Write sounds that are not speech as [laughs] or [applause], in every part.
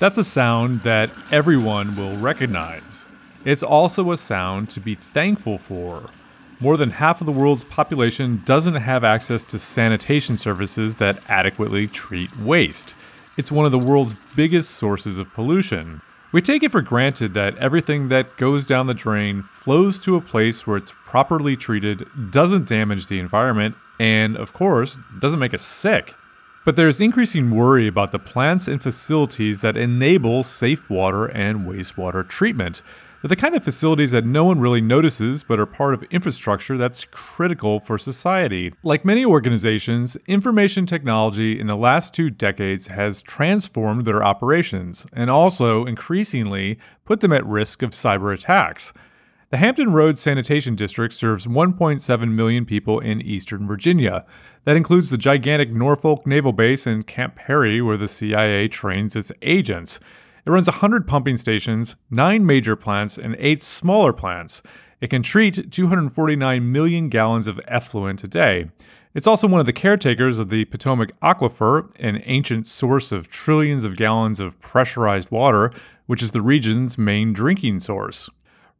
That's a sound that everyone will recognize. It's also a sound to be thankful for. More than half of the world's population doesn't have access to sanitation services that adequately treat waste. It's one of the world's biggest sources of pollution. We take it for granted that everything that goes down the drain flows to a place where it's properly treated, doesn't damage the environment, and, of course, doesn't make us sick. But there's increasing worry about the plants and facilities that enable safe water and wastewater treatment. They're the kind of facilities that no one really notices but are part of infrastructure that's critical for society. Like many organizations, information technology in the last two decades has transformed their operations and also increasingly put them at risk of cyber attacks. The Hampton Roads Sanitation District serves 1.7 million people in eastern Virginia. That includes the gigantic Norfolk Naval Base and Camp Peary, where the CIA trains its agents. It runs 100 pumping stations, 9 major plants, and 8 smaller plants. It can treat 249 million gallons of effluent a day. It's also one of the caretakers of the Potomac Aquifer, an ancient source of trillions of gallons of pressurized water, which is the region's main drinking source.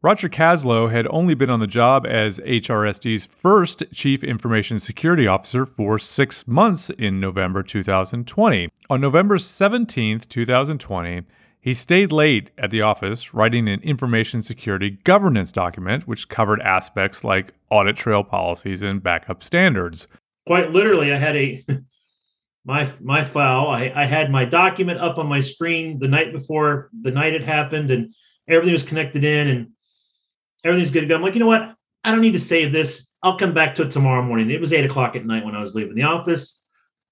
Roger Caslow had only been on the job as HRSD's first Chief Information Security Officer for six months in November 2020. On November 17, 2020, he stayed late at the office writing an information security governance document which covered aspects like audit trail policies and backup standards. Quite literally, I had a [laughs] my my file. I, I had my document up on my screen the night before the night it happened, and everything was connected in, and everything's good to go. I'm like, you know what? I don't need to save this. I'll come back to it tomorrow morning. It was eight o'clock at night when I was leaving the office.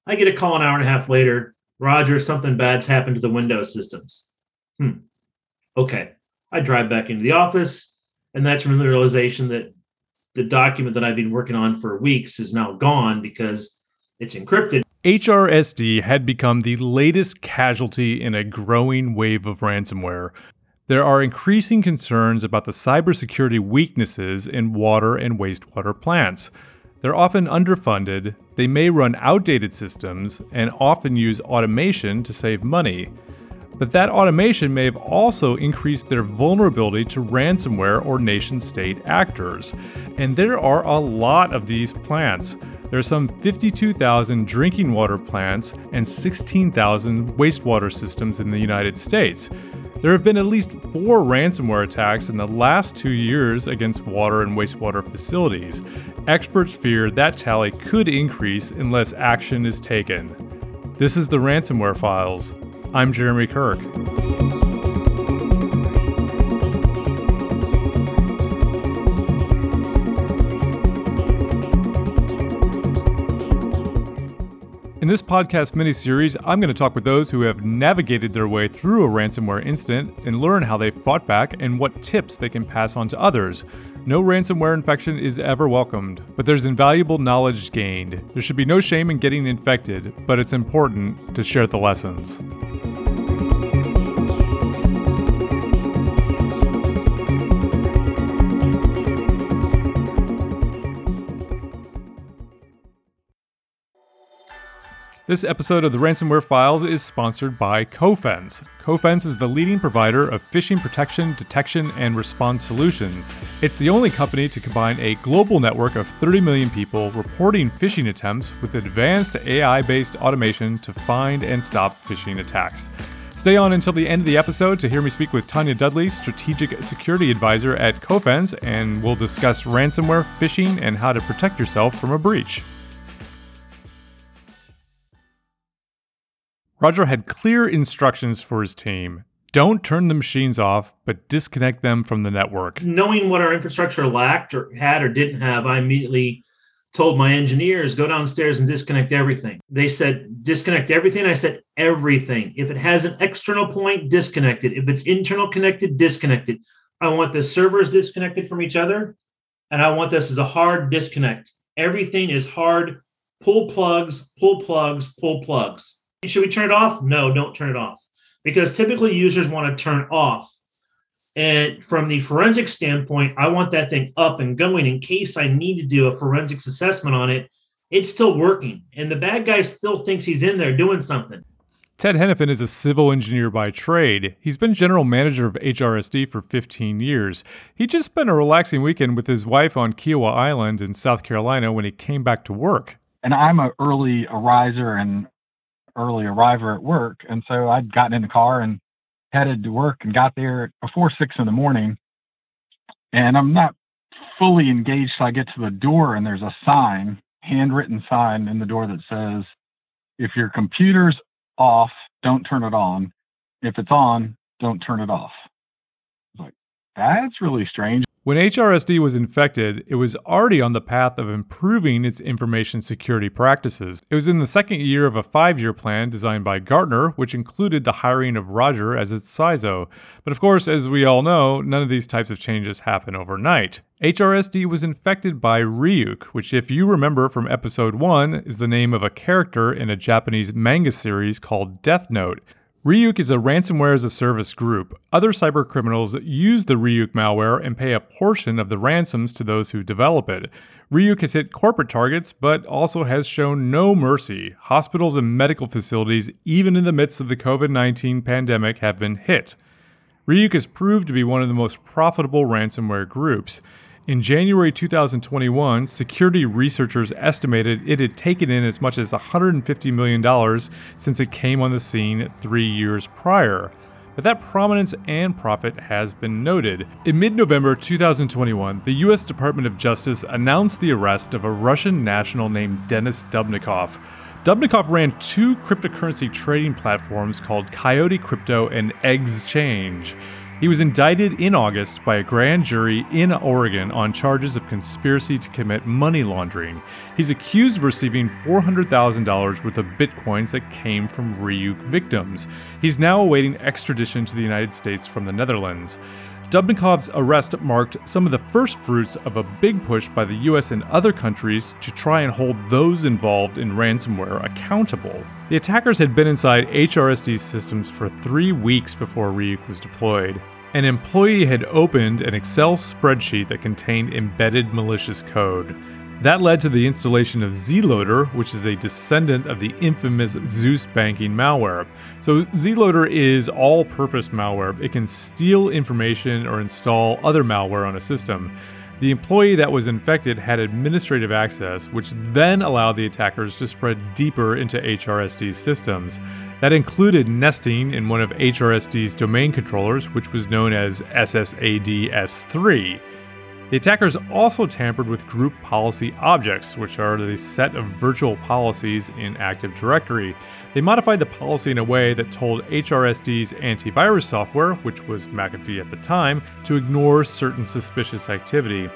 I get a call an hour and a half later. Roger, something bad's happened to the Windows systems. Hmm. Okay. I drive back into the office, and that's when the realization that the document that I've been working on for weeks is now gone because it's encrypted. HRSD had become the latest casualty in a growing wave of ransomware, there are increasing concerns about the cybersecurity weaknesses in water and wastewater plants. They're often underfunded, they may run outdated systems, and often use automation to save money. But that automation may have also increased their vulnerability to ransomware or nation state actors. And there are a lot of these plants. There are some 52,000 drinking water plants and 16,000 wastewater systems in the United States. There have been at least four ransomware attacks in the last two years against water and wastewater facilities. Experts fear that tally could increase unless action is taken. This is the Ransomware Files. I'm Jeremy Kirk. In this podcast mini-series, I'm going to talk with those who have navigated their way through a ransomware incident and learn how they fought back and what tips they can pass on to others. No ransomware infection is ever welcomed, but there's invaluable knowledge gained. There should be no shame in getting infected, but it's important to share the lessons. This episode of the Ransomware Files is sponsored by Cofense. Cofense is the leading provider of phishing protection, detection, and response solutions. It's the only company to combine a global network of 30 million people reporting phishing attempts with advanced AI based automation to find and stop phishing attacks. Stay on until the end of the episode to hear me speak with Tonia Dudley, Strategic Security Advisor at Cofense, and we'll discuss ransomware, phishing, and how to protect yourself from a breach. Roger had clear instructions for his team. Don't turn the machines off, but disconnect them from the network. Knowing what our infrastructure lacked or had or didn't have, I immediately told my engineers go downstairs and disconnect everything. They said disconnect everything. I said everything. If it has an external point, disconnect it. If it's internal connected, disconnect it. I want the servers disconnected from each other, and I want this as a hard disconnect. Everything is hard. Pull plugs, pull plugs, pull plugs. Should we turn it off? No, don't turn it off. Because typically users want to turn off. And from the forensic standpoint, I want that thing up and going in case I need to do a forensics assessment on it. It's still working. And the bad guy still thinks he's in there doing something. Ted Henifin is a civil engineer by trade. He's been general manager of HRSD for 15 years. He just spent a relaxing weekend with his wife on Kiawah Island in South Carolina when he came back to work. And I'm an early ariser and early arriver at work. And so I'd gotten in the car and headed to work and got there before six in the morning. And I'm not fully engaged. So I get to the door and there's a sign, handwritten sign in the door that says, if your computer's off, don't turn it on. If it's on, don't turn it off. like, that's really strange. When HRSD was infected, it was already on the path of improving its information security practices. It was in the second year of a five year plan designed by Gartner, which included the hiring of Roger as its CISO. But of course, as we all know, none of these types of changes happen overnight. HRSD was infected by Ryuk, which, if you remember from episode 1, is the name of a character in a Japanese manga series called Death Note. Ryuk is a ransomware as a service group. Other cybercriminals use the Ryuk malware and pay a portion of the ransoms to those who develop it. Ryuk has hit corporate targets, but also has shown no mercy. Hospitals and medical facilities, even in the midst of the COVID 19 pandemic, have been hit. Ryuk has proved to be one of the most profitable ransomware groups. In January 2021, security researchers estimated it had taken in as much as $150 million since it came on the scene three years prior. But that prominence and profit has been noted. In mid November 2021, the U.S. Department of Justice announced the arrest of a Russian national named Denis Dubnikov. Dubnikov ran two cryptocurrency trading platforms called Coyote Crypto and EggChange. He was indicted in August by a grand jury in Oregon on charges of conspiracy to commit money laundering. He's accused of receiving $400,000 worth of bitcoins that came from Ryuk victims. He's now awaiting extradition to the United States from the Netherlands. Dubnikov's arrest marked some of the first fruits of a big push by the US and other countries to try and hold those involved in ransomware accountable. The attackers had been inside HRSD's systems for three weeks before Ryuk was deployed. An employee had opened an Excel spreadsheet that contained embedded malicious code. That led to the installation of Zloader, which is a descendant of the infamous Zeus banking malware. So, Zloader is all purpose malware. It can steal information or install other malware on a system. The employee that was infected had administrative access, which then allowed the attackers to spread deeper into HRSD's systems. That included nesting in one of HRSD's domain controllers, which was known as SSAD-S3. The attackers also tampered with group policy objects, which are the set of virtual policies in Active Directory. They modified the policy in a way that told HRSD's antivirus software, which was McAfee at the time, to ignore certain suspicious activity.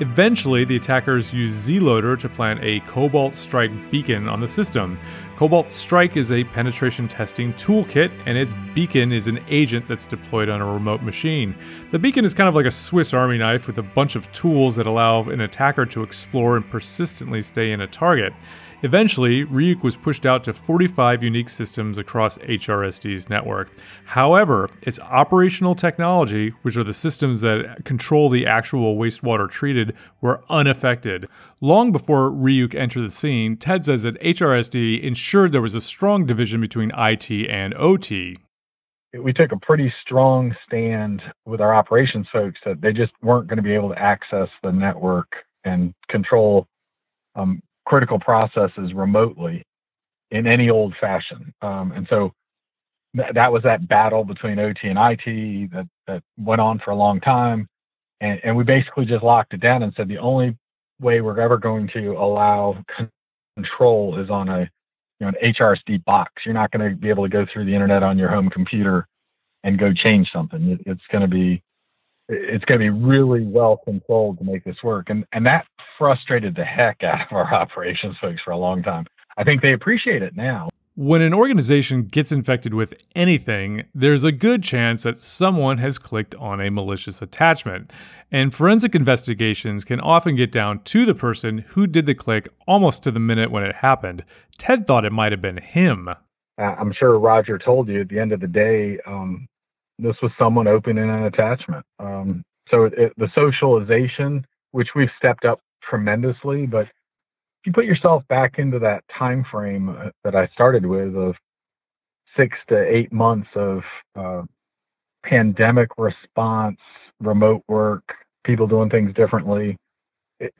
Eventually, the attackers used Zloader to plant a Cobalt Strike beacon on the system. Cobalt Strike is a penetration testing toolkit, and its beacon is an agent that's deployed on a remote machine. The beacon is kind of like a Swiss Army knife with a bunch of tools that allow an attacker to explore and persistently stay in a target. Eventually, Ryuk was pushed out to 45 unique systems across HRSD's network. However, its operational technology, which are the systems that control the actual wastewater treated, were unaffected. Long before Ryuk entered the scene, Ted says that HRSD ensured there was a strong division between IT and OT. We took a pretty strong stand with our operations folks that they just weren't going to be able to access the network and control um, critical processes remotely in any old fashion. Um, and so th- that was that battle between OT and IT that, that went on for a long time. And, and we basically just locked it down and said the only way we're ever going to allow control is on a you know an HRSD box. You're not going to be able to go through the internet on your home computer and go change something. It, it's going to be it's going to be really well controlled to make this work. And and that frustrated the heck [laughs] out of our operations folks for a long time. I think they appreciate it now. When an organization gets infected with anything, there's a good chance that someone has clicked on a malicious attachment. And forensic investigations can often get down to the person who did the click almost to the minute when it happened. Ted thought it might have been him. I'm sure Roger told you at the end of the day, um, this was someone opening an attachment. Um, so it, it, the socialization, which we've stepped up tremendously, but if you put yourself back into that time frame uh, that I started with of six to eight months of uh, pandemic response, remote work, people doing things differently. It,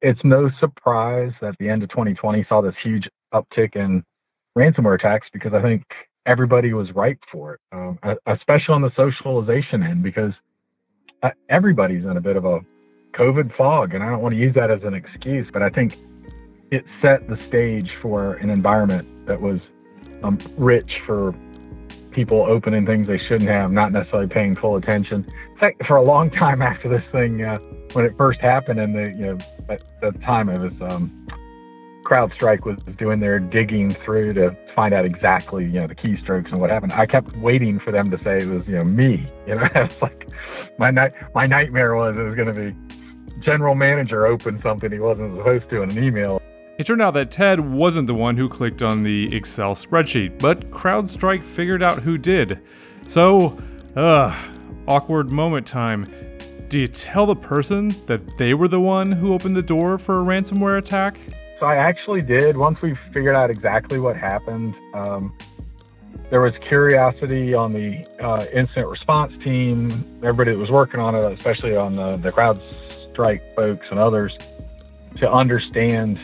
it's no surprise that the end of 2020 saw this huge uptick in ransomware attacks because I think everybody was ripe for it, um, especially on the socialization end, because everybody's in a bit of a COVID fog. And I don't want to use that as an excuse, but I think it set the stage for an environment that was um, rich for people opening things they shouldn't have, not necessarily paying full attention. Fact, for a long [laughs] time after this thing, uh, when it first happened, and the you know at the time it was um, CrowdStrike was doing their digging through to find out exactly you know the keystrokes and what happened. I kept waiting for them to say it was you know me. [laughs] You know, it's like my night my nightmare was it was going to be general manager opened something he wasn't supposed to in an email. It turned out that Ted wasn't the one who clicked on the Excel spreadsheet, but CrowdStrike figured out who did. So, uh, awkward moment time. Do you tell the person that they were the one who opened the door for a ransomware attack? So I actually did. Once we figured out exactly what happened, um, there was curiosity on the uh, incident response team, everybody that was working on it, especially on the, the CrowdStrike folks and others, to understand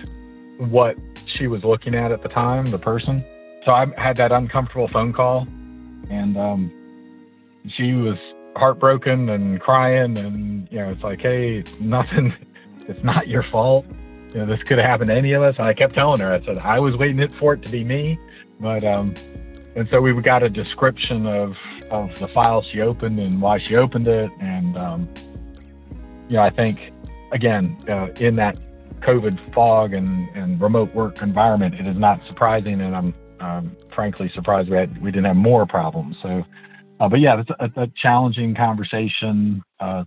what she was looking at at the time, the person. So I had that uncomfortable phone call, and um, she was heartbroken and crying, and you know, it's like, hey, nothing, [laughs] it's not your fault. You know, this could have happened to any of us. And I kept telling her, I said, I was waiting for it to be me, but um, and so we got a description of of the file she opened and why she opened it, and um, you know, I think again uh, in that COVID fog and, and remote work environment, it is not surprising, and I'm um, frankly surprised we had we didn't have more problems. So, uh, but yeah, it's a, a challenging conversation uh,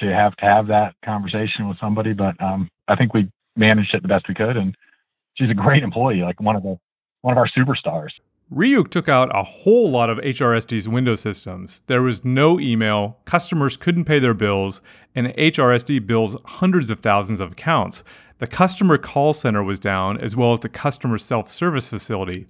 to have to have that conversation with somebody. But um, I think we managed it the best we could, and she's a great employee, like one of the one of our superstars. Ryuk took out a whole lot of HRSD's window systems. There was no email, customers couldn't pay their bills, and HRSD bills hundreds of thousands of accounts. The customer call center was down, as well as the customer self service facility.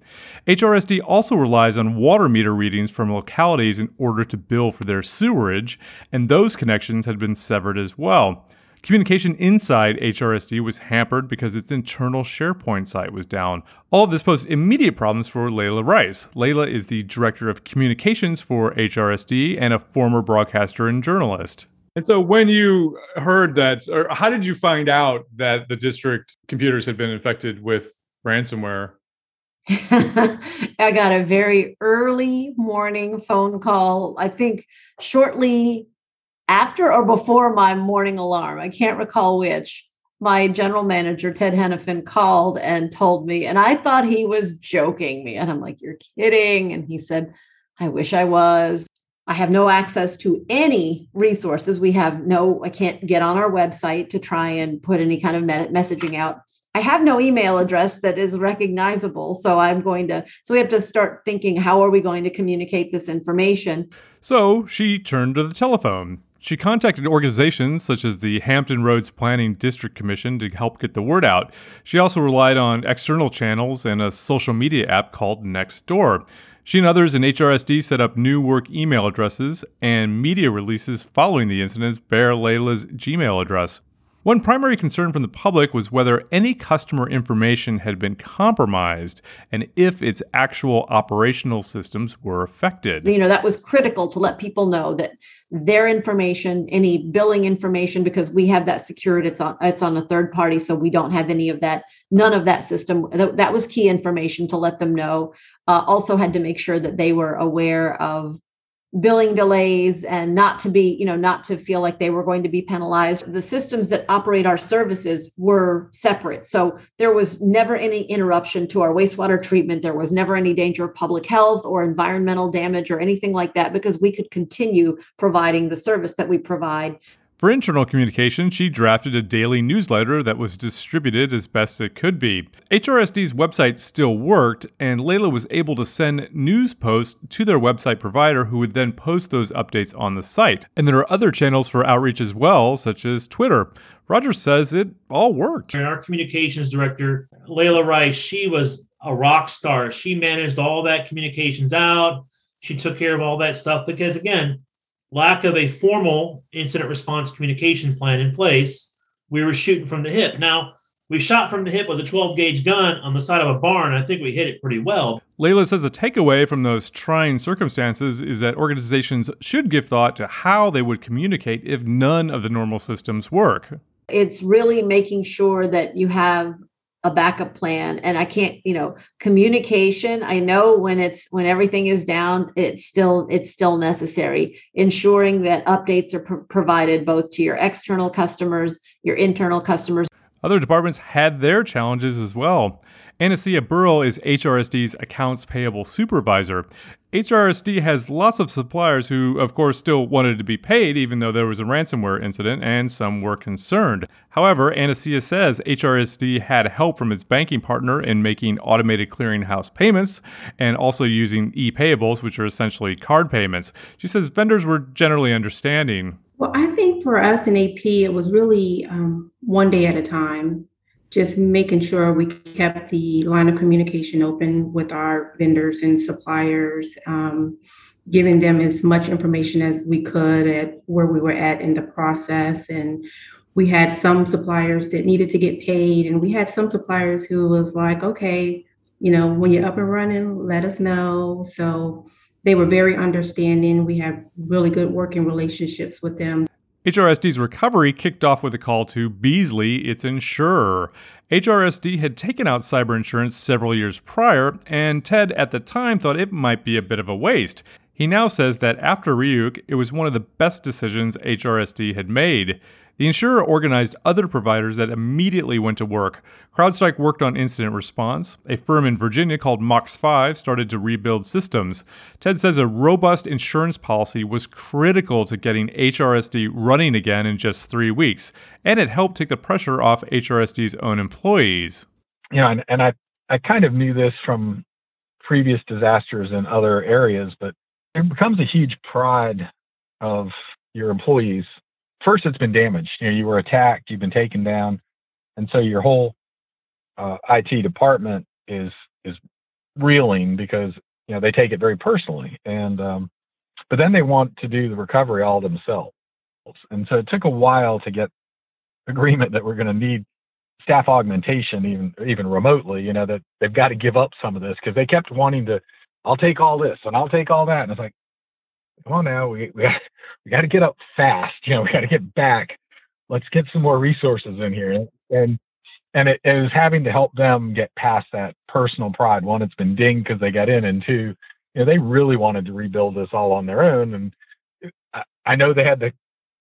HRSD also relies on water meter readings from localities in order to bill for their sewerage, and those connections had been severed as well. Communication inside HRSD was hampered because its internal SharePoint site was down. All of this posed immediate problems for Layla Rice. Layla is the director of communications for HRSD and a former broadcaster and journalist. And so, when you heard that, or how did you find out that the district computers had been infected with ransomware? [laughs] I got a very early morning phone call, I think shortly after or before my morning alarm. I can't recall which. My general manager, Ted Henifin, called and told me, and I thought he was joking me. And I'm like, You're kidding. And he said, I wish I was. I have no access to any resources. We have no, I can't get on our website to try and put any kind of messaging out. I have no email address that is recognizable. So I'm going to, so we have to start thinking how are we going to communicate this information? So she turned to the telephone. She contacted organizations such as the Hampton Roads Planning District Commission to help get the word out. She also relied on external channels and a social media app called Nextdoor. She and others in HRSD set up new work email addresses, and media releases following the incidents bear Layla's Gmail address. One primary concern from the public was whether any customer information had been compromised and if its actual operational systems were affected. You know, that was critical to let people know that their information, any billing information, because we have that secured, it's on it's on a third party, so we don't have any of that, none of that system. That, that was key information to let them know. Uh, also had to make sure that they were aware of billing delays and not to be you know not to feel like they were going to be penalized. The systems that operate our services were separate. So there was never any interruption to our wastewater treatment. There was never any danger of public health or environmental damage or anything like that because we could continue providing the service that we provide for internal communication, she drafted a daily newsletter that was distributed as best it could be. HRSD's website still worked, and Layla was able to send news posts to their website provider who would then post those updates on the site. And there are other channels for outreach as well, such as Twitter. Roger says it all worked. And our communications director, Layla Rice, she was a rock star. She managed all that communications out. She took care of all that stuff because, again, lack of a formal incident response communication plan in place, we were shooting from the hip. Now, we shot from the hip with a 12 gauge gun on the side of a barn. I think we hit it pretty well. Layla says a takeaway from those trying circumstances is that organizations should give thought to how they would communicate if none of the normal systems work. It's really making sure that you have a backup plan and i can't you know communication i know when it's when everything is down it's still it's still necessary ensuring that updates are pr- provided both to your external customers your internal customers other departments had their challenges as well. Anacia Burrell is HRSD's accounts payable supervisor. HRSD has lots of suppliers who, of course, still wanted to be paid even though there was a ransomware incident and some were concerned. However, Anacia says HRSD had help from its banking partner in making automated clearinghouse payments and also using e payables, which are essentially card payments. She says vendors were generally understanding. Well, I think for us in AP, it was really um, one day at a time, just making sure we kept the line of communication open with our vendors and suppliers, um, giving them as much information as we could at where we were at in the process. And we had some suppliers that needed to get paid, and we had some suppliers who was like, okay, you know, when you're up and running, let us know. So they were very understanding. We have really good working relationships with them. HRSD's recovery kicked off with a call to Beazley, its insurer. HRSD had taken out cyber insurance several years prior, and Ted at the time thought it might be a bit of a waste. He now says that after Ryuk, it was one of the best decisions HRSD had made. The insurer organized other providers that immediately went to work. CrowdStrike worked on incident response. A firm in Virginia called MOXFIVE started to rebuild systems. Ted says a robust insurance policy was critical to getting HRSD running again in just three weeks, and it helped take the pressure off HRSD's own employees. Yeah, and, and I, I kind of knew this from previous disasters in other areas, but it becomes a huge pride of your employees first it's been damaged. You know, you were attacked, you've been taken down, and so your whole uh, IT department is is reeling because you know they take it very personally, and um, but then they want to do the recovery all themselves, and so it took a while to get agreement that we're going to need staff augmentation even even remotely. You know that they've got to give up some of this because they kept wanting to. I'll take all this and I'll take all that, and it's like come on now, we we got, we got to get up fast. You know, we got to get back. Let's get some more resources in here, and and it, it was having to help them get past that personal pride. One, it's been dinged because they got in, and two, you know, they really wanted to rebuild this all on their own, and I, I know they had the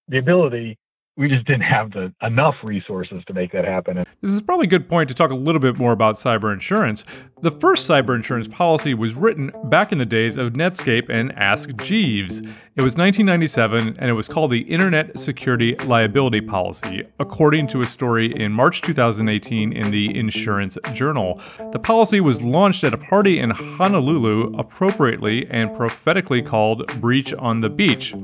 the ability we just didn't have the enough resources to make that happen. This is probably a good point to talk a little bit more about cyber insurance. The first cyber insurance policy was written back in the days of Netscape and Ask Jeeves. It was 1997 and it was called the Internet Security Liability Policy, according to a story in March 2018 in the Insurance Journal. The policy was launched at a party in Honolulu, appropriately and prophetically called Breach on the Beach.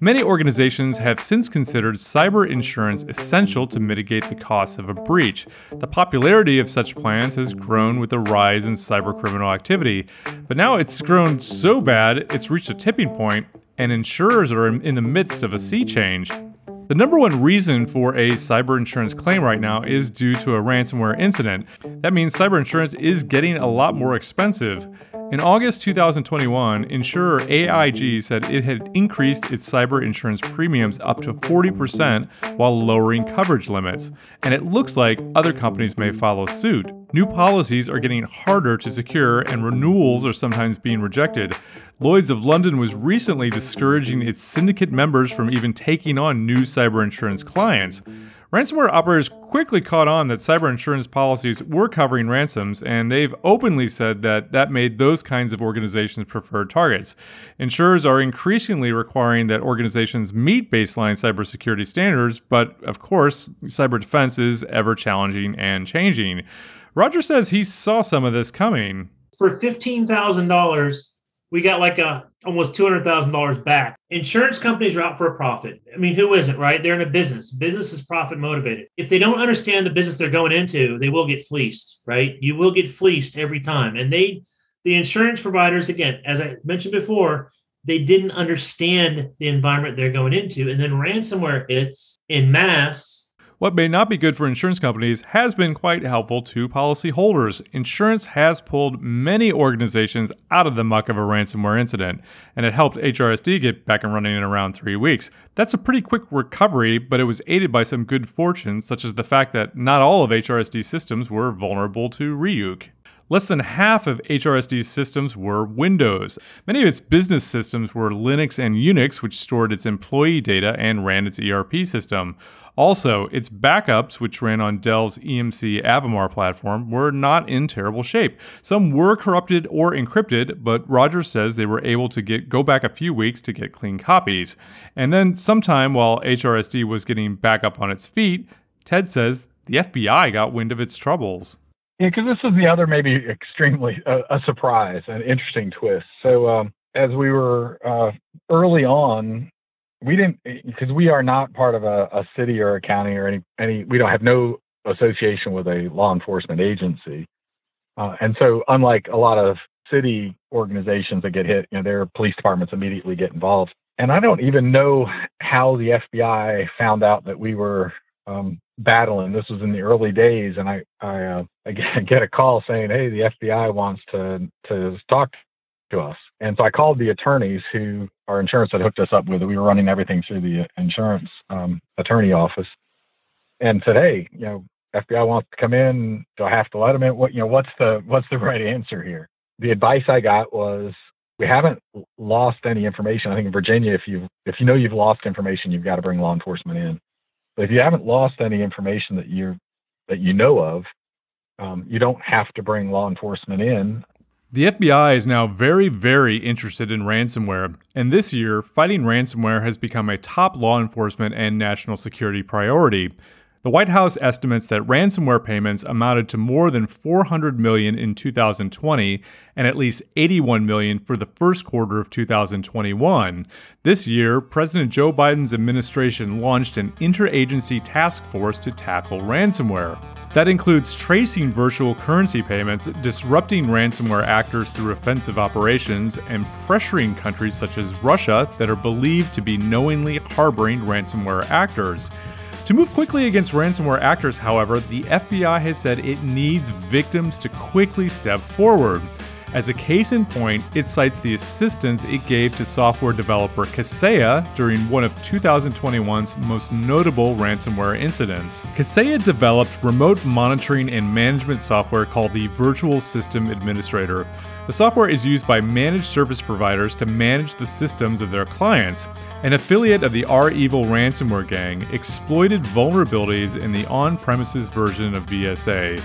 Many organizations have since considered cyber insurance essential to mitigate the costs of a breach. The popularity of such plans has grown with the rise in cybercriminal activity, but now it's grown so bad it's reached a tipping point, and insurers are in the midst of a sea change. The number one reason for a cyber insurance claim right now is due to a ransomware incident. That means cyber insurance is getting a lot more expensive. In August 2021, insurer AIG said it had increased its cyber insurance premiums up to 40% while lowering coverage limits, and it looks like other companies may follow suit. New policies are getting harder to secure, and renewals are sometimes being rejected. Lloyds of London was recently discouraging its syndicate members from even taking on new cyber insurance clients. Ransomware operators quickly caught on that cyber insurance policies were covering ransoms, and they've openly said that that made those kinds of organizations preferred targets. Insurers are increasingly requiring that organizations meet baseline cybersecurity standards, but of course, cyber defense is ever challenging and changing. Roger says he saw some of this coming. For $15,000, we got like a almost two hundred thousand dollars back. Insurance companies are out for a profit. I mean, who isn't, right? They're in a business. Business is profit motivated. If they don't understand the business they're going into, they will get fleeced, right? You will get fleeced every time. And they, the insurance providers, again, as I mentioned before, they didn't understand the environment they're going into, and then ransomware hits in mass what may not be good for insurance companies has been quite helpful to policyholders. Insurance has pulled many organizations out of the muck of a ransomware incident, and it helped HRSD get back and running in around three weeks. That's a pretty quick recovery, but it was aided by some good fortune, such as the fact that not all of HRSD systems were vulnerable to Ryuk. Less than half of HRSD's systems were Windows. Many of its business systems were Linux and Unix, which stored its employee data and ran its ERP system. Also, its backups, which ran on Dell's EMC Avamar platform, were not in terrible shape. Some were corrupted or encrypted, but Rogers says they were able to get go back a few weeks to get clean copies. And then, sometime while HRSD was getting back up on its feet, Ted says the FBI got wind of its troubles. Yeah, because this is the other maybe extremely uh, a surprise, an interesting twist. So, um, as we were uh, early on we didn't because we are not part of a, a city or a county or any any we don't have no association with a law enforcement agency. Uh, and so unlike a lot of city organizations that get hit you know their police departments immediately get involved. And i don't even know how the fbi found out that we were um, battling. This was in the early days and i i, uh, [laughs] I get a call saying hey the fbi wants to to talk to us. And so I called the attorneys who our insurance had hooked us up with. We were running everything through the insurance um, attorney office, and said, "Hey, you know, FBI wants to come in. Do I have to let them in? What you know? What's the what's the [laughs] right answer here?" The advice I got was, "We haven't lost any information. I think in Virginia, if you if you know you've lost information, you've got to bring law enforcement in. But if you haven't lost any information that you that you know of, um, you don't have to bring law enforcement in the FBI is now very, very interested in ransomware, and this year, fighting ransomware has become a top law enforcement and national security priority. The White House estimates that ransomware payments amounted to more than 400 million in 2020 and at least 81 million for the first quarter of 2021. This year, President Joe Biden's administration launched an interagency task force to tackle ransomware. That includes tracing virtual currency payments, disrupting ransomware actors through offensive operations, and pressuring countries such as Russia that are believed to be knowingly harboring ransomware actors. To move quickly against ransomware actors, however, the FBI has said it needs victims to quickly step forward. As a case in point, it cites the assistance it gave to software developer Kaseya during one of 2021's most notable ransomware incidents. Kaseya developed remote monitoring and management software called the Virtual System Administrator. The software is used by managed service providers to manage the systems of their clients. An affiliate of the REvil ransomware gang exploited vulnerabilities in the on premises version of VSA.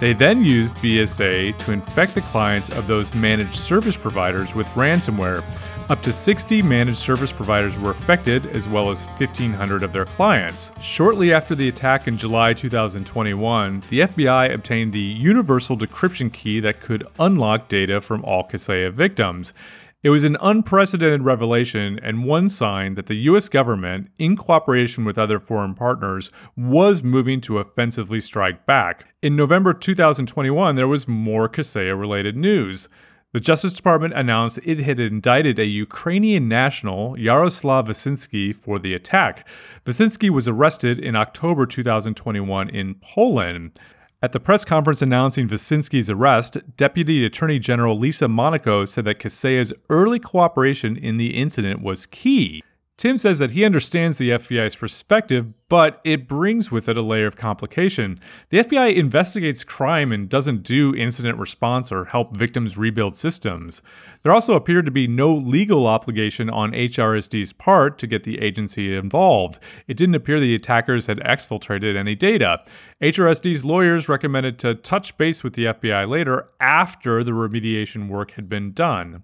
They then used VSA to infect the clients of those managed service providers with ransomware. Up to 60 managed service providers were affected, as well as 1,500 of their clients. Shortly after the attack in July 2021, the FBI obtained the universal decryption key that could unlock data from all Kaseya victims. It was an unprecedented revelation and one sign that the US government, in cooperation with other foreign partners, was moving to offensively strike back. In November 2021, there was more Kaseya related news. The Justice Department announced it had indicted a Ukrainian national, Yaroslav Vasinskyi, for the attack. Vasinskyi was arrested in October 2021 in Poland. At the press conference announcing Vasinskyi's arrest, Deputy Attorney General Lisa Monaco said that Kaseya's early cooperation in the incident was key. Tim says that he understands the FBI's perspective, but it brings with it a layer of complication. The FBI investigates crime and doesn't do incident response or help victims rebuild systems. There also appeared to be no legal obligation on HRSD's part to get the agency involved. It didn't appear the attackers had exfiltrated any data. HRSD's lawyers recommended to touch base with the FBI later after the remediation work had been done.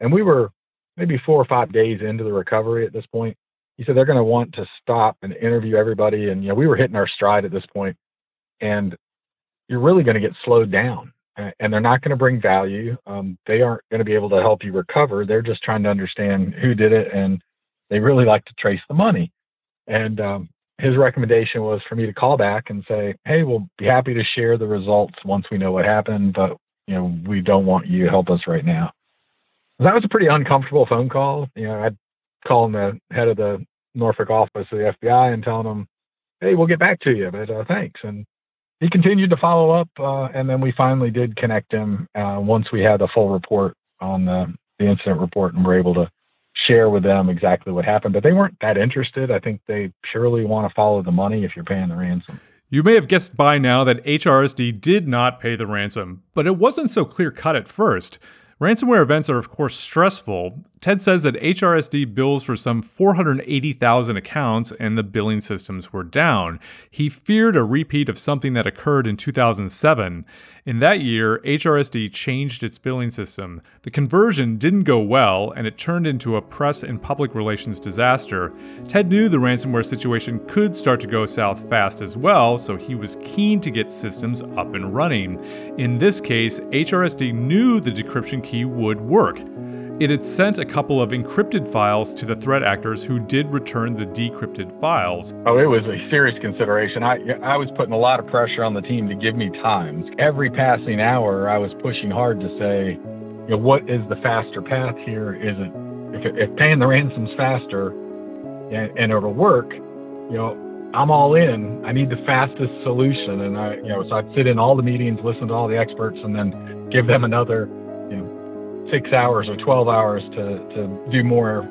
And we were maybe four or five days into the recovery at this point. He said they're going to want to stop and interview everybody. And, you know, we were hitting our stride at this point, and you're really going to get slowed down. and they're not going to bring value. Um, they aren't going to be able to help you recover. They're just trying to understand who did it, and they really like to trace the money. And um, his recommendation was for me to call back and say, "Hey, we'll be happy to share the results once we know what happened, but you know we don't want you to help us right now." That was a pretty uncomfortable phone call. You know, I'd call the head of the Norfolk office of the FBI and telling them, "Hey, we'll get back to you, but uh, thanks." And he continued to follow up, uh, and then we finally did connect him uh, once we had a full report on the, the incident report and were able to share with them exactly what happened. But they weren't that interested. I think they purely want to follow the money if you're paying the ransom. You may have guessed by now that HRSD did not pay the ransom, but it wasn't so clear cut at first. Ransomware events are, of course, stressful. Ted says that HRSD bills for some 480,000 accounts and the billing systems were down. He feared a repeat of something that occurred in 2007. In that year, HRSD changed its billing system. The conversion didn't go well, and it turned into a press and public relations disaster. Ted knew the ransomware situation could start to go south fast as well, so he was keen to get systems up and running. In this case, HRSD knew the decryption key would work. It had sent a couple of encrypted files to the threat actors who did return the decrypted files. Oh, it was a serious consideration. I, I was putting a lot of pressure on the team to give me times. Every passing hour, I was pushing hard to say, you know, what is the faster path here? Is it if, if paying the ransoms faster and, and it'll work, you know, I'm all in. I need the fastest solution. And I, you know, so I'd sit in all the meetings, listen to all the experts, and then give them another six hours or 12 hours to, to do more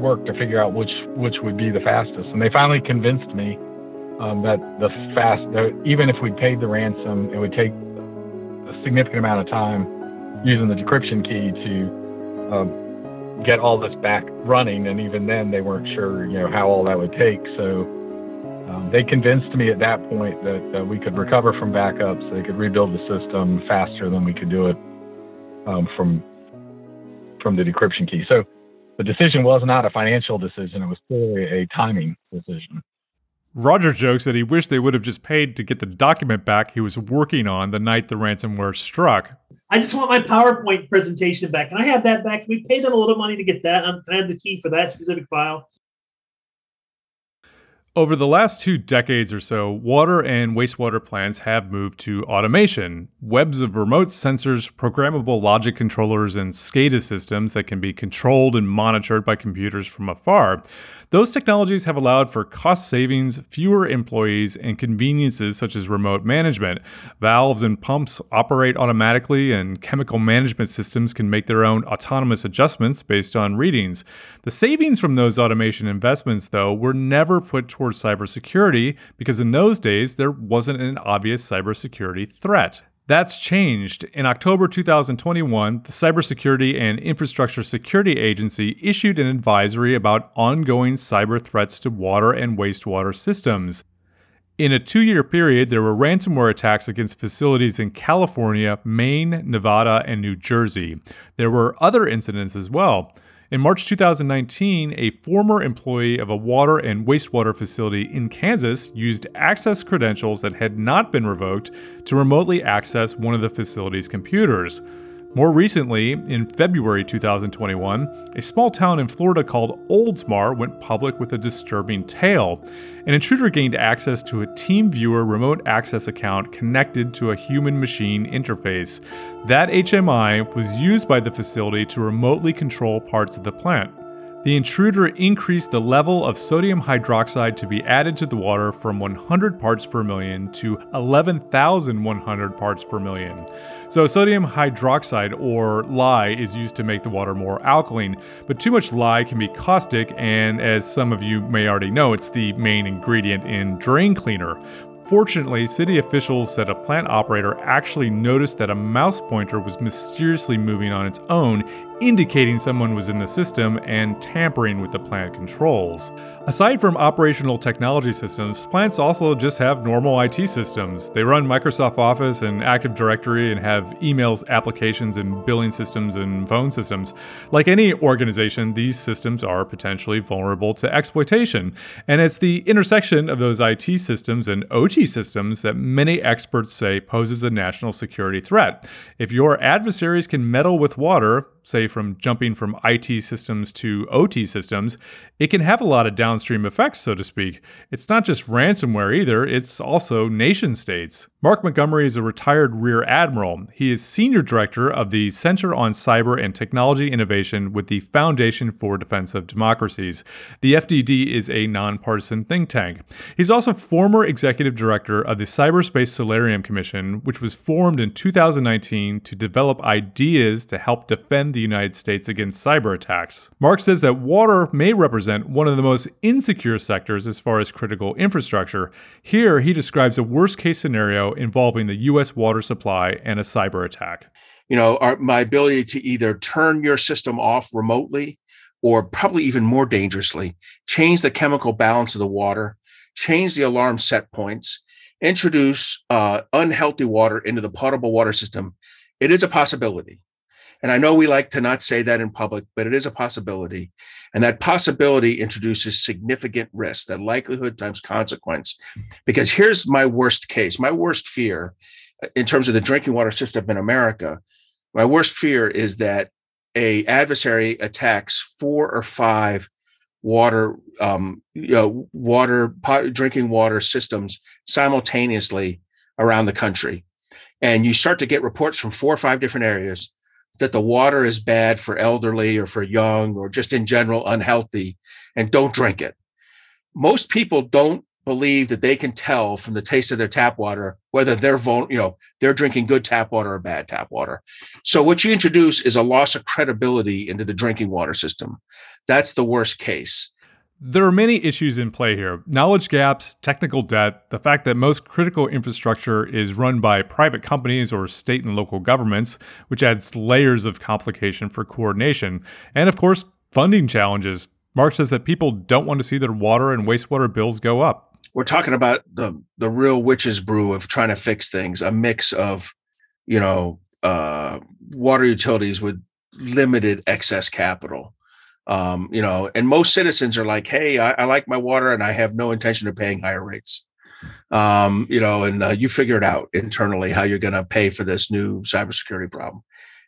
work to figure out which which would be the fastest. And they finally convinced me um, that the fast, that even if we paid the ransom, it would take a significant amount of time using the decryption key to um, get all this back running. And even then, they weren't sure, you know, how all that would take. So um, they convinced me at that point that, that we could recover from backups. They could rebuild the system faster than we could do it um, from from the decryption key. So the decision was not a financial decision, it was purely a timing decision. Roger jokes that he wished they would have just paid to get the document back he was working on the night the ransomware struck. I just want my PowerPoint presentation back. Can I have that back? Can we pay them a little money to get that? Um, can I have the key for that specific file? Over the last two decades or so, water and wastewater plants have moved to automation. Webs of remote sensors, programmable logic controllers, and SCADA systems that can be controlled and monitored by computers from afar. Those technologies have allowed for cost savings, fewer employees, and conveniences such as remote management. Valves and pumps operate automatically, and chemical management systems can make their own autonomous adjustments based on readings. The savings from those automation investments, though, were never put towards cybersecurity because in those days there wasn't an obvious cybersecurity threat. That's changed. In October 2021, the Cybersecurity and Infrastructure Security Agency issued an advisory about ongoing cyber threats to water and wastewater systems. In a two year period, there were ransomware attacks against facilities in California, Maine, Nevada, and New Jersey. There were other incidents as well. In March 2019, a former employee of a water and wastewater facility in Kansas used access credentials that had not been revoked to remotely access one of the facility's computers. More recently, in February 2021, a small town in Florida called Oldsmar went public with a disturbing tale. An intruder gained access to a TeamViewer remote access account connected to a human machine interface. That HMI was used by the facility to remotely control parts of the plant. The intruder increased the level of sodium hydroxide to be added to the water from 100 parts per million to 11,100 parts per million. So, sodium hydroxide or lye is used to make the water more alkaline, but too much lye can be caustic, and as some of you may already know, it's the main ingredient in drain cleaner. Fortunately, city officials said a plant operator actually noticed that a mouse pointer was mysteriously moving on its own indicating someone was in the system and tampering with the plant controls. Aside from operational technology systems, plants also just have normal IT systems. They run Microsoft Office and Active Directory and have emails, applications, and billing systems and phone systems. Like any organization, these systems are potentially vulnerable to exploitation. And it's the intersection of those IT systems and OT systems that many experts say poses a national security threat. If your adversaries can meddle with water, say from jumping from IT systems to OT systems, it can have a lot of downstream effects, so to speak. It's not just ransomware either, it's also nation states. Mark Montgomery is a retired Rear Admiral. He is Senior Director of the Center on Cyber and Technology Innovation with the Foundation for Defense of Democracies. The FDD is a nonpartisan think tank. He's also former Executive Director of the Cyberspace Solarium Commission, which was formed in 2019 to develop ideas to help defend the United States against cyber attacks. Mark says that water may represent one of the most insecure sectors as far as critical infrastructure. Here, he describes a worst case scenario involving the U.S. water supply and a cyber attack. You know, our, my ability to either turn your system off remotely or probably even more dangerously, change the chemical balance of the water, change the alarm set points, introduce uh, unhealthy water into the potable water system. It is a possibility. And I know we like to not say that in public, but it is a possibility. And that possibility introduces significant risk, that likelihood times consequence. Because here's my worst case, my worst fear uh, in terms of the drinking water system in America. My worst fear is that a adversary attacks four or five water um, you know, water pot, drinking water systems simultaneously around the country and you start to get reports from four or five different areas that the water is bad for elderly or for young or just in general unhealthy and don't drink it. Most people don't believe that they can tell from the taste of their tap water whether they're you know they're drinking good tap water or bad tap water. So what you introduce is a loss of credibility into the drinking water system. That's the worst case. There are many issues in play here knowledge gaps, technical debt, the fact that most critical infrastructure is run by private companies or state and local governments, which adds layers of complication for coordination, and of course, funding challenges. Mark says that people don't want to see their water and wastewater bills go up. We're talking about the the real witch's brew of trying to fix things, a mix of, you know, uh, water utilities with limited excess capital um, you know, and most citizens are like, "Hey, I, I, like my water, and I have no intention of paying higher rates." Um, you know, and uh, you figure it out internally how you're going to pay for this new cybersecurity problem,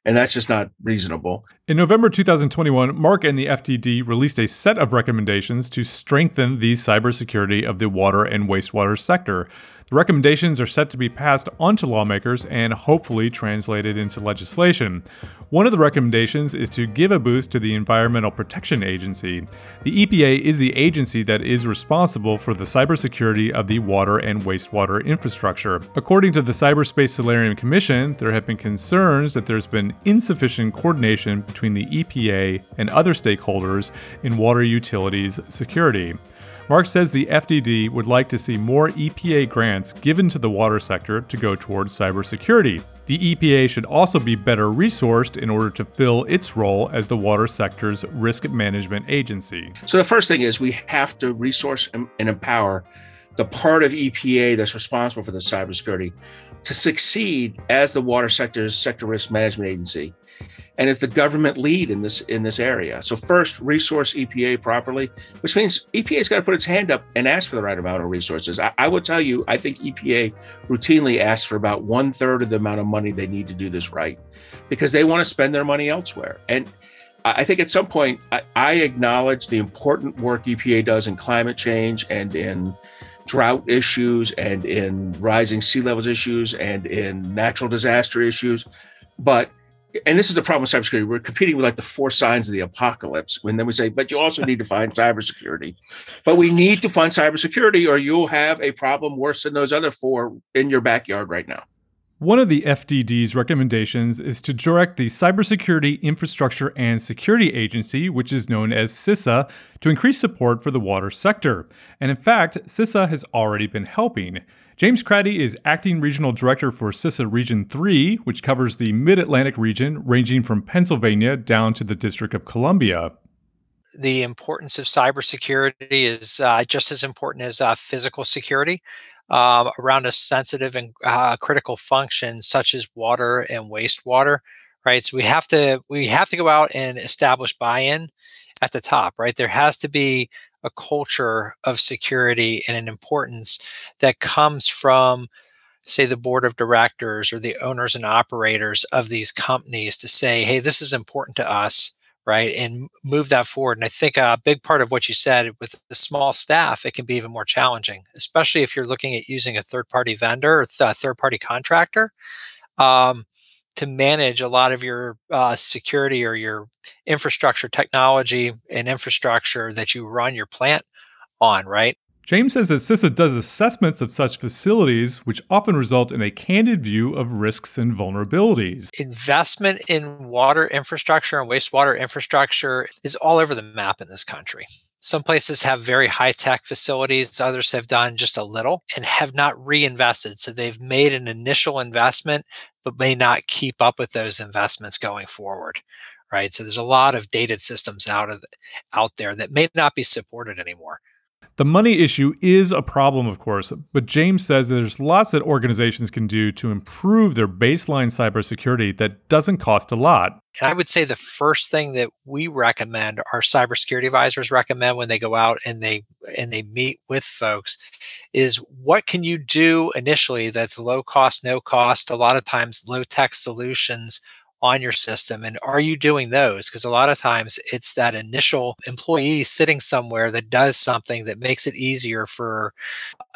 and that's just not reasonable. In November 2021, Mark and the FDD released a set of recommendations to strengthen the cybersecurity of the water and wastewater sector. The recommendations are set to be passed onto lawmakers and hopefully translated into legislation. One of the recommendations is to give a boost to the Environmental Protection Agency. The EPA is the agency that is responsible for the cybersecurity of the water and wastewater infrastructure. According to the Cyberspace Solarium Commission, there have been concerns that there's been insufficient coordination between the EPA and other stakeholders in water utilities security. Mark says the FDD would like to see more EPA grants given to the water sector to go towards cybersecurity. The EPA should also be better resourced in order to fill its role as the water sector's risk management agency. So, the first thing is we have to resource and empower the part of EPA that's responsible for the cybersecurity to succeed as the water sector's sector risk management agency and is the government lead in this in this area. So first, resource EPA properly, which means EPA's got to put its hand up and ask for the right amount of resources. I, I will tell you, I think EPA routinely asks for about one third of the amount of money they need to do this right, because they want to spend their money elsewhere. And I think at some point, I, I acknowledge the important work EPA does in climate change and in drought issues and in rising sea levels issues and in natural disaster issues. But and this is the problem with cybersecurity. We're competing with like the four signs of the apocalypse. And then we say, but you also need to find cybersecurity. But we need to find cybersecurity, or you'll have a problem worse than those other four in your backyard right now. One of the FDD's recommendations is to direct the Cybersecurity Infrastructure and Security Agency, which is known as CISA, to increase support for the water sector. And in fact, CISA has already been helping. James Craddy is acting regional director for CISA Region 3, which covers the mid Atlantic region, ranging from Pennsylvania down to the District of Columbia. The importance of cybersecurity is uh, just as important as uh, physical security uh, around a sensitive and uh, critical function such as water and wastewater. Right, so we have to we have to go out and establish buy-in at the top. Right, there has to be a culture of security and an importance that comes from say the board of directors or the owners and operators of these companies to say hey this is important to us right and move that forward. And i think a big part of what you said with the small staff it can be even more challenging especially if you're looking at using a third party vendor or th- third party contractor. Um, to manage a lot of your uh, security or your infrastructure technology and infrastructure that you run your plant on, right? James says that CISA does assessments of such facilities, which often result in a candid view of risks and vulnerabilities. Investment in water infrastructure and wastewater infrastructure is all over the map in this country. Some places have very high tech facilities, others have done just a little and have not reinvested. So they've made an initial investment, but may not keep up with those investments going forward. Right. So there's a lot of dated systems out of out there that may not be supported anymore. The money issue is a problem, of course, but James says there's lots that organizations can do to improve their baseline cybersecurity that doesn't cost a lot. And I would say the first thing that we recommend, our cybersecurity advisors recommend when they go out and they and they meet with folks, is what can you do initially that's low cost, no cost, a lot of times low tech solutions on your system and are you doing those? Because a lot of times it's that initial employee sitting somewhere that does something that makes it easier for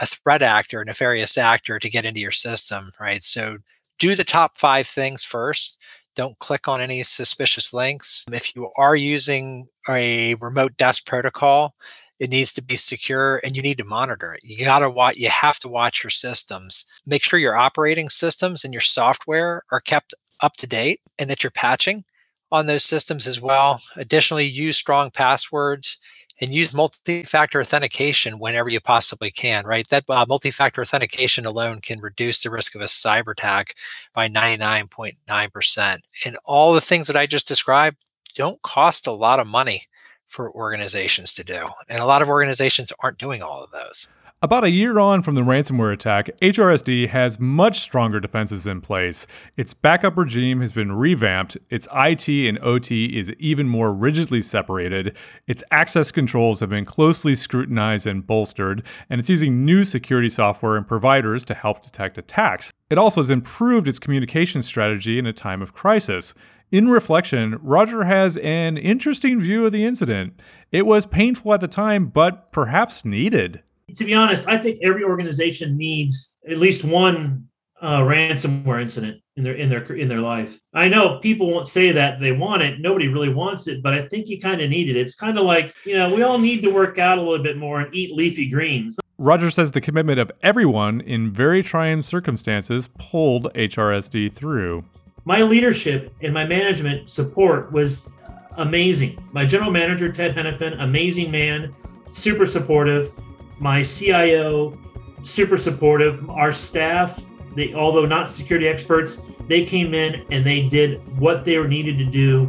a threat actor a nefarious actor to get into your system right? So do the top five things first. Don't click on any suspicious links. If you are using a remote desk protocol it needs to be secure and you need to monitor it. You gotta watch you have to watch your systems. Make sure your operating systems and your software are kept up to date and that you're patching on those systems as well. Additionally, use strong passwords and use multi-factor authentication whenever you possibly can right? That uh, multi-factor authentication alone can reduce the risk of a cyber attack by 99.9% and all the things that i just described don't cost a lot of money for organizations to do and a lot of organizations aren't doing all of those about a year on from the ransomware attack, HRSD has much stronger defenses in place. Its backup regime has been revamped, its IT and OT is even more rigidly separated, its access controls have been closely scrutinized and bolstered, and it's using new security software and providers to help detect attacks. It also has improved its communication strategy in a time of crisis. In reflection, Roger has an interesting view of the incident. It was painful at the time, but perhaps needed to be honest, I think every organization needs at least one uh, ransomware incident in their in their in their life. I know people won't say that they want it. Nobody really wants it, but I think you kind of need it. It's kind of like you know we all need to work out a little bit more and eat leafy greens. Roger says the commitment of everyone in very trying circumstances pulled HRSD through. My leadership and my management support was amazing. My general manager Ted Henifin, amazing man, super supportive my CIO, super supportive. Our staff, they although not security experts, they came in and they did what they were needed to do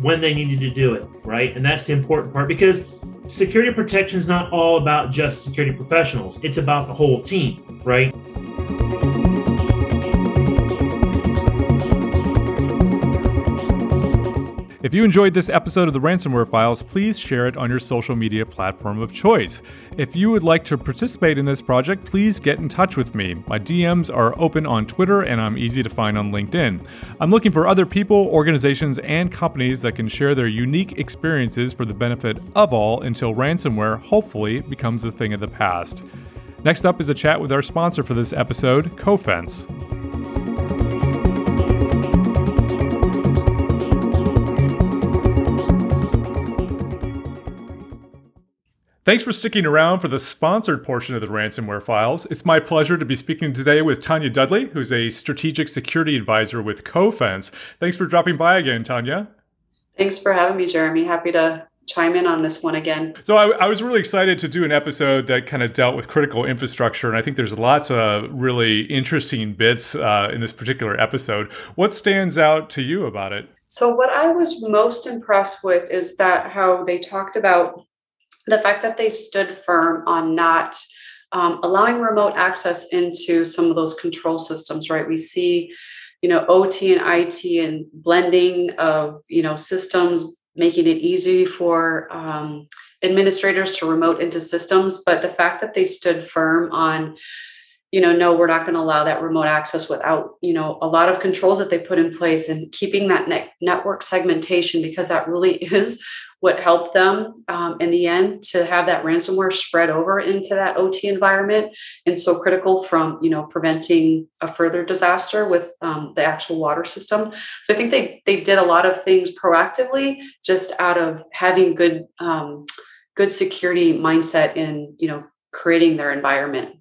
when they needed to do it, right? And that's the important part because security protection is not all about just security professionals. It's about the whole team, right? If you enjoyed this episode of the Ransomware Files, please share it on your social media platform of choice. If you would like to participate in this project, please get in touch with me. My DMs are open on Twitter and I'm easy to find on LinkedIn. I'm looking for other people, organizations, and companies that can share their unique experiences for the benefit of all until ransomware hopefully becomes a thing of the past. Next up is a chat with our sponsor for this episode, Cofense. Thanks for sticking around for the sponsored portion of the ransomware files. It's my pleasure to be speaking today with Tonia Dudley, who's a strategic security advisor with Cofense. Thanks for dropping by again, Tonia. Thanks for having me, Jeremy. Happy to chime in on this one again. So I, I, was really excited to do an episode that kind of dealt with critical infrastructure, and I think there's lots of really interesting bits uh, in this particular episode. What stands out to you about it? So what I was most impressed with is that how they talked about the fact that they stood firm on not um, allowing remote access into some of those control systems. Right, we see you know ot and it and blending of you know systems making it easy for um, administrators to remote into systems. But the fact that they stood firm on, you know, no, we're not going to allow that remote access without, you know, a lot of controls that they put in place and keeping that net network segmentation because that really [laughs] is what helped them um, in the end to have that ransomware spread over into that OT environment and so critical from you know preventing a further disaster with um, the actual water system. So I think they they did a lot of things proactively just out of having good um, good security mindset in you know creating their environment.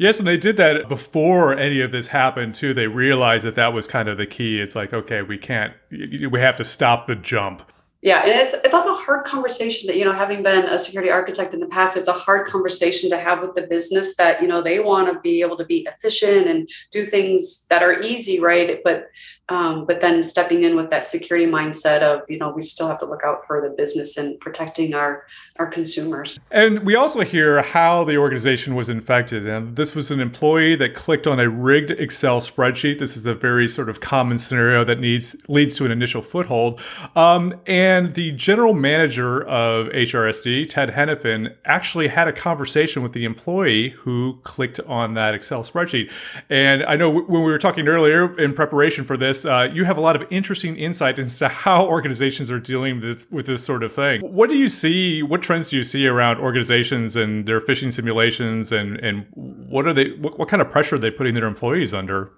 Yes, and they did that before any of this happened too. They realized that that was kind of the key. It's like, okay, we can't, we have to stop the jump yeah and it's that's a hard conversation that you know having been a security architect in the past it's a hard conversation to have with the business that you know they want to be able to be efficient and do things that are easy right but um, but then stepping in with that security mindset of you know we still have to look out for the business and protecting our our consumers and we also hear how the organization was infected and this was an employee that clicked on a rigged excel spreadsheet this is a very sort of common scenario that needs leads to an initial foothold um, and the general manager of hrsd ted henifin actually had a conversation with the employee who clicked on that excel spreadsheet and i know when we were talking earlier in preparation for this uh, you have a lot of interesting insight into how organizations are dealing with, with this sort of thing. What do you see? What trends do you see around organizations and their phishing simulations, and and what are they? What, what kind of pressure are they putting their employees under?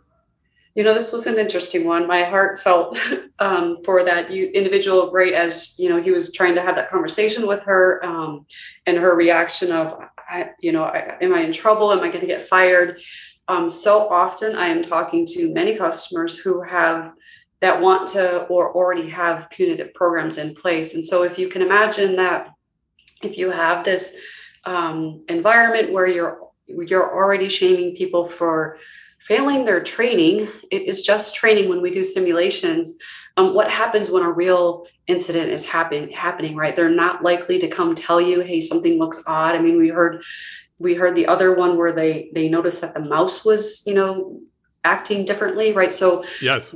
You know, this was an interesting one. My heart felt um, for that individual, right as you know, he was trying to have that conversation with her, um, and her reaction of, I, you know, I, am I in trouble? Am I going to get fired? Um, so often I am talking to many customers who have that want to or already have punitive programs in place. And so if you can imagine that if you have this um, environment where you're you're already shaming people for failing their training, it is just training when we do simulations. Um, what happens when a real incident is happen, happening, right? They're not likely to come tell you, hey, something looks odd. I mean, we heard we heard the other one where they they noticed that the mouse was you know acting differently right? So yes.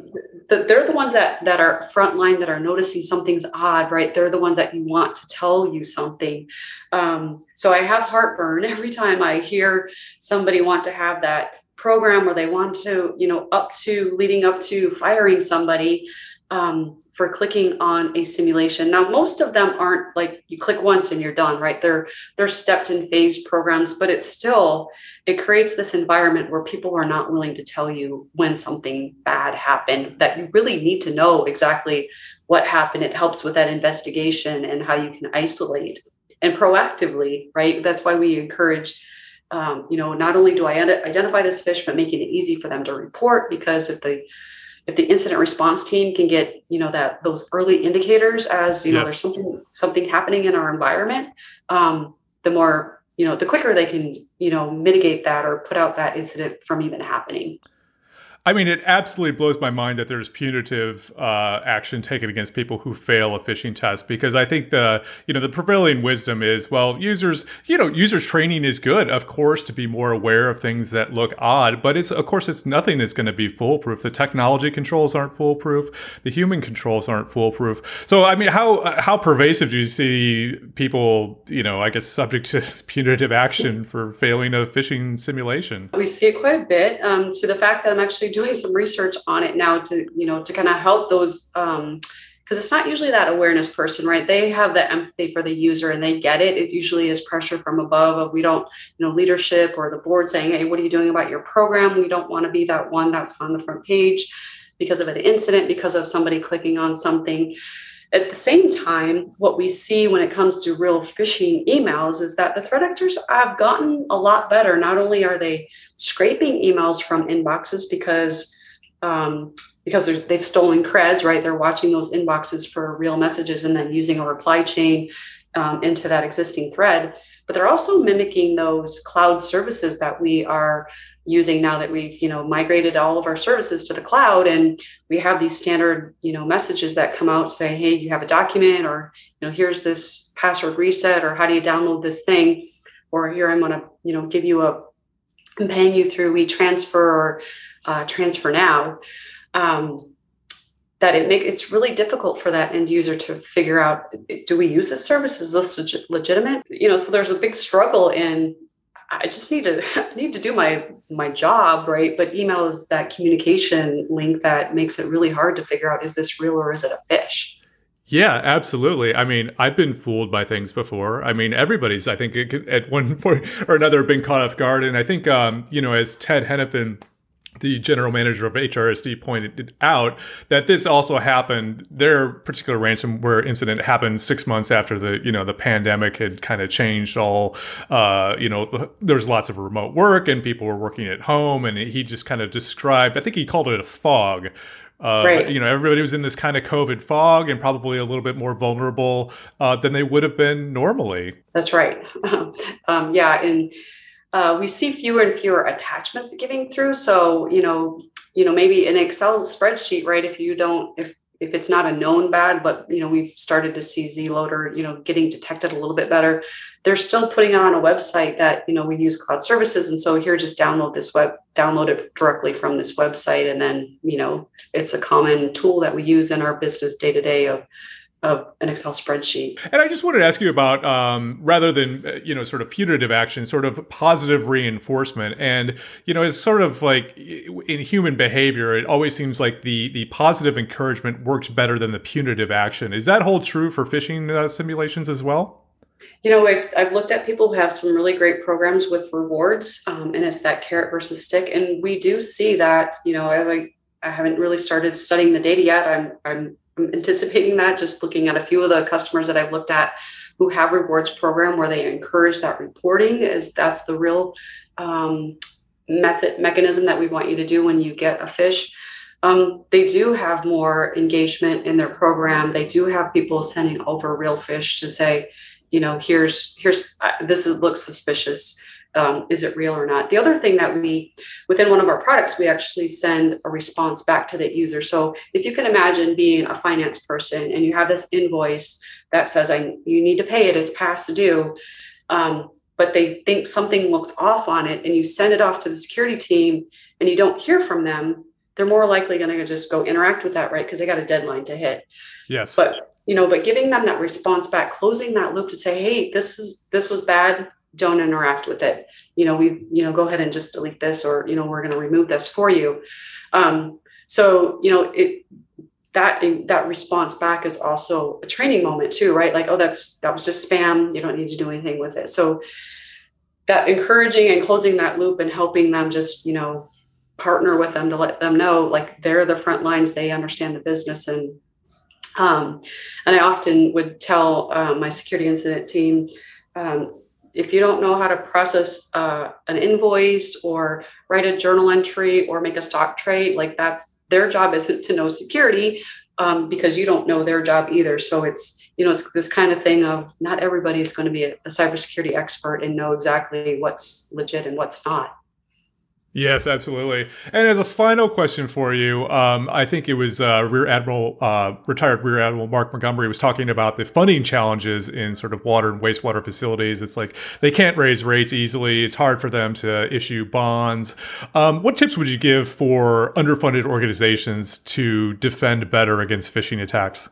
the, they're the ones that that are frontline that are noticing something's odd right? They're the ones that you want to tell you something. Um, so i have heartburn [laughs] every time i hear somebody want to have that program where they want to you know up to leading up to firing somebody um, for clicking on a simulation. Now, most of them aren't like you click once and you're done, right? They're they're stepped and phased programs, but it's still it creates this environment where people are not willing to tell you when something bad happened. That you really need to know exactly what happened. It helps with that investigation and how you can isolate and proactively, right? That's why we encourage. Um, you know, not only do I identify this fish, but making it easy for them to report because if the if the incident response team can get you know that those early indicators as you know there's something something happening in our environment um, the more you know the quicker they can you know mitigate that or put out that incident from even happening I mean, it absolutely blows my mind that there's punitive uh, action taken against people who fail a phishing test because I think the you know the prevailing wisdom is well, users you know users training is good, of course, to be more aware of things that look odd, but it's of course it's nothing that's going to be foolproof. The technology controls aren't foolproof, the human controls aren't foolproof. So I mean, how how pervasive do you see people you know I guess subject to punitive action for failing a phishing simulation? We see it quite a bit. Um, to the fact that I'm actually doing some research on it now to you know to kind of help those um because it's not usually that awareness person right? They have the empathy for the user and they get it. It usually is pressure from above of we don't you know leadership or the board saying hey what are you doing about your program? We don't want to be that one that's on the front page because of an incident because of somebody clicking on something at the same time, what we see when it comes to real phishing emails is that the threat actors have gotten a lot better. Not only are they scraping emails from inboxes because um, because they've stolen creds, right? They're watching those inboxes for real messages and then using a reply chain um, into that existing thread. But they're also mimicking those cloud services that we are using now that we've you know migrated all of our services to the cloud and we have these standard you know messages that come out say hey you have a document or you know here's this password reset or how do you download this thing? Or here i'm going to you know give you a i'm paying you through WeTransfer or uh, TransferNow. Um, that it make it's really difficult for that end user to figure out do we use this service? Is this legitimate? You know so there's a big struggle in I just need to [laughs] I need to do my my job, right? But email is that communication link that makes it really hard to figure out is this real or is it a fish? Yeah, absolutely. I mean, I've been fooled by things before. I mean, everybody's, I think, at one [laughs] point or another been caught off guard. And I think, um, you know, as Ted Henifin the general manager of HRSD pointed out that this also happened. Their particular ransomware incident happened six months after the you know the pandemic had kind of changed all. Uh, you know, there was lots of remote work and people were working at home, and he just kind of described. I think he called it a fog. Uh, right. You know, everybody was in this kind of COVID fog and probably a little bit more vulnerable uh, than they would have been normally. That's right. [laughs] um, yeah, and uh, we see fewer and fewer attachments giving through. So, you know, you know, maybe an Excel spreadsheet, right? If you don't, if if it's not a known bad, but you know, we've started to see Zloader, you know, getting detected a little bit better. They're still putting it on a website that you know we use cloud services, and so here, just download this web, download it directly from this website, and then you know, it's a common tool that we use in our business day to day of of an Excel spreadsheet. And I just wanted to ask you about um, rather than uh, you know sort of punitive action, sort of positive reinforcement. And you know, it's sort of like in human behavior, it always seems like the the positive encouragement works better than the punitive action. Is that hold true for phishing uh, simulations as well? You know, I've, I've looked at people who have some really great programs with rewards, um, and it's that carrot versus stick. And we do see that. You know, I, I haven't really started studying the data yet. I'm I'm I'm anticipating that just looking at a few of the customers that I've looked at who have rewards program where they encourage that reporting is that's the real um, method mechanism that we want you to do when you get a fish. Um, they do have more engagement in their program. They do have people sending over real fish to say, you know, here's here's uh, this is, looks suspicious um, is it real or not? The other thing that we, within one of our products, we actually send a response back to the user. So if you can imagine being a finance person and you have this invoice that says, I, you need to pay it, it's past due, um, but they think something looks off on it and you send it off to the security team and you don't hear from them, they're more likely going to just go interact with that, right? Because they got a deadline to hit. Yes. But you know, but giving them that response back, closing that loop to say, hey, this is this was bad don't interact with it. You know we you know go ahead and just delete this or you know we're going to remove this for you. Um, so you know it that that response back is also a training moment too right? Like oh that's that was just spam. You don't need to do anything with it. So that encouraging and closing that loop and helping them just you know partner with them to let them know like they're the front lines. They understand the business. And um, and i often would tell uh, my security incident team um, if you don't know how to process uh, an invoice or write a journal entry or make a stock trade, like that's their job isn't to know security um, because you don't know their job either. So it's you know it's this kind of thing of not everybody is going to be a, a cybersecurity expert and know exactly what's legit and what's not. Yes, absolutely. And as a final question for you, um, I think it was uh, Rear Admiral, uh, retired Rear Admiral Mark Montgomery was talking about the funding challenges in sort of water and wastewater facilities. It's like they can't raise rates easily. It's hard for them to issue bonds. Um, what tips would you give for underfunded organizations to defend better against phishing attacks?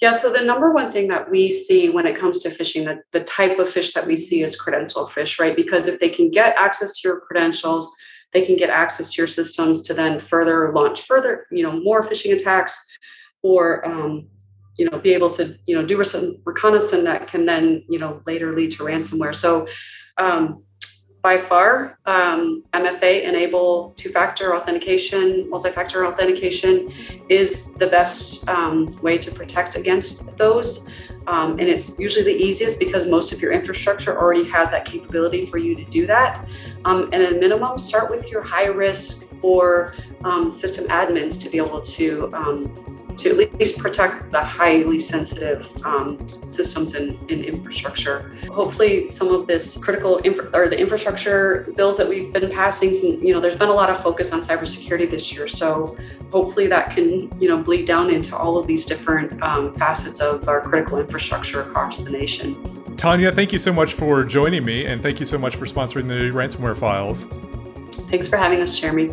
Yeah, so the number one thing that we see when it comes to phishing, the, the type of fish that we see is credential fish, right? Because if they can get access to your credentials, they can get access to your systems to then further launch further, you know, more phishing attacks, or um, you know, be able to you know do some reconnaissance that can then you know later lead to ransomware. So um, by far, um, MFA enable two-factor authentication, multi-factor authentication is the best um, way to protect against those. Um, and it's usually the easiest because most of your infrastructure already has that capability for you to do that. Um, and at minimum, start with your high risk or um, system admins to be able to um, to at least protect the highly sensitive um, systems and, and, infrastructure. Hopefully, some of this critical infra- or the infrastructure bills that we've been passing, you know, there's been a lot of focus on cybersecurity this year. So hopefully, that can you know bleed down into all of these different um, facets of our critical infrastructure across the nation. Tonia, thank you so much for joining me, and thank you so much for sponsoring the ransomware files. Thanks for having us, Jeremy.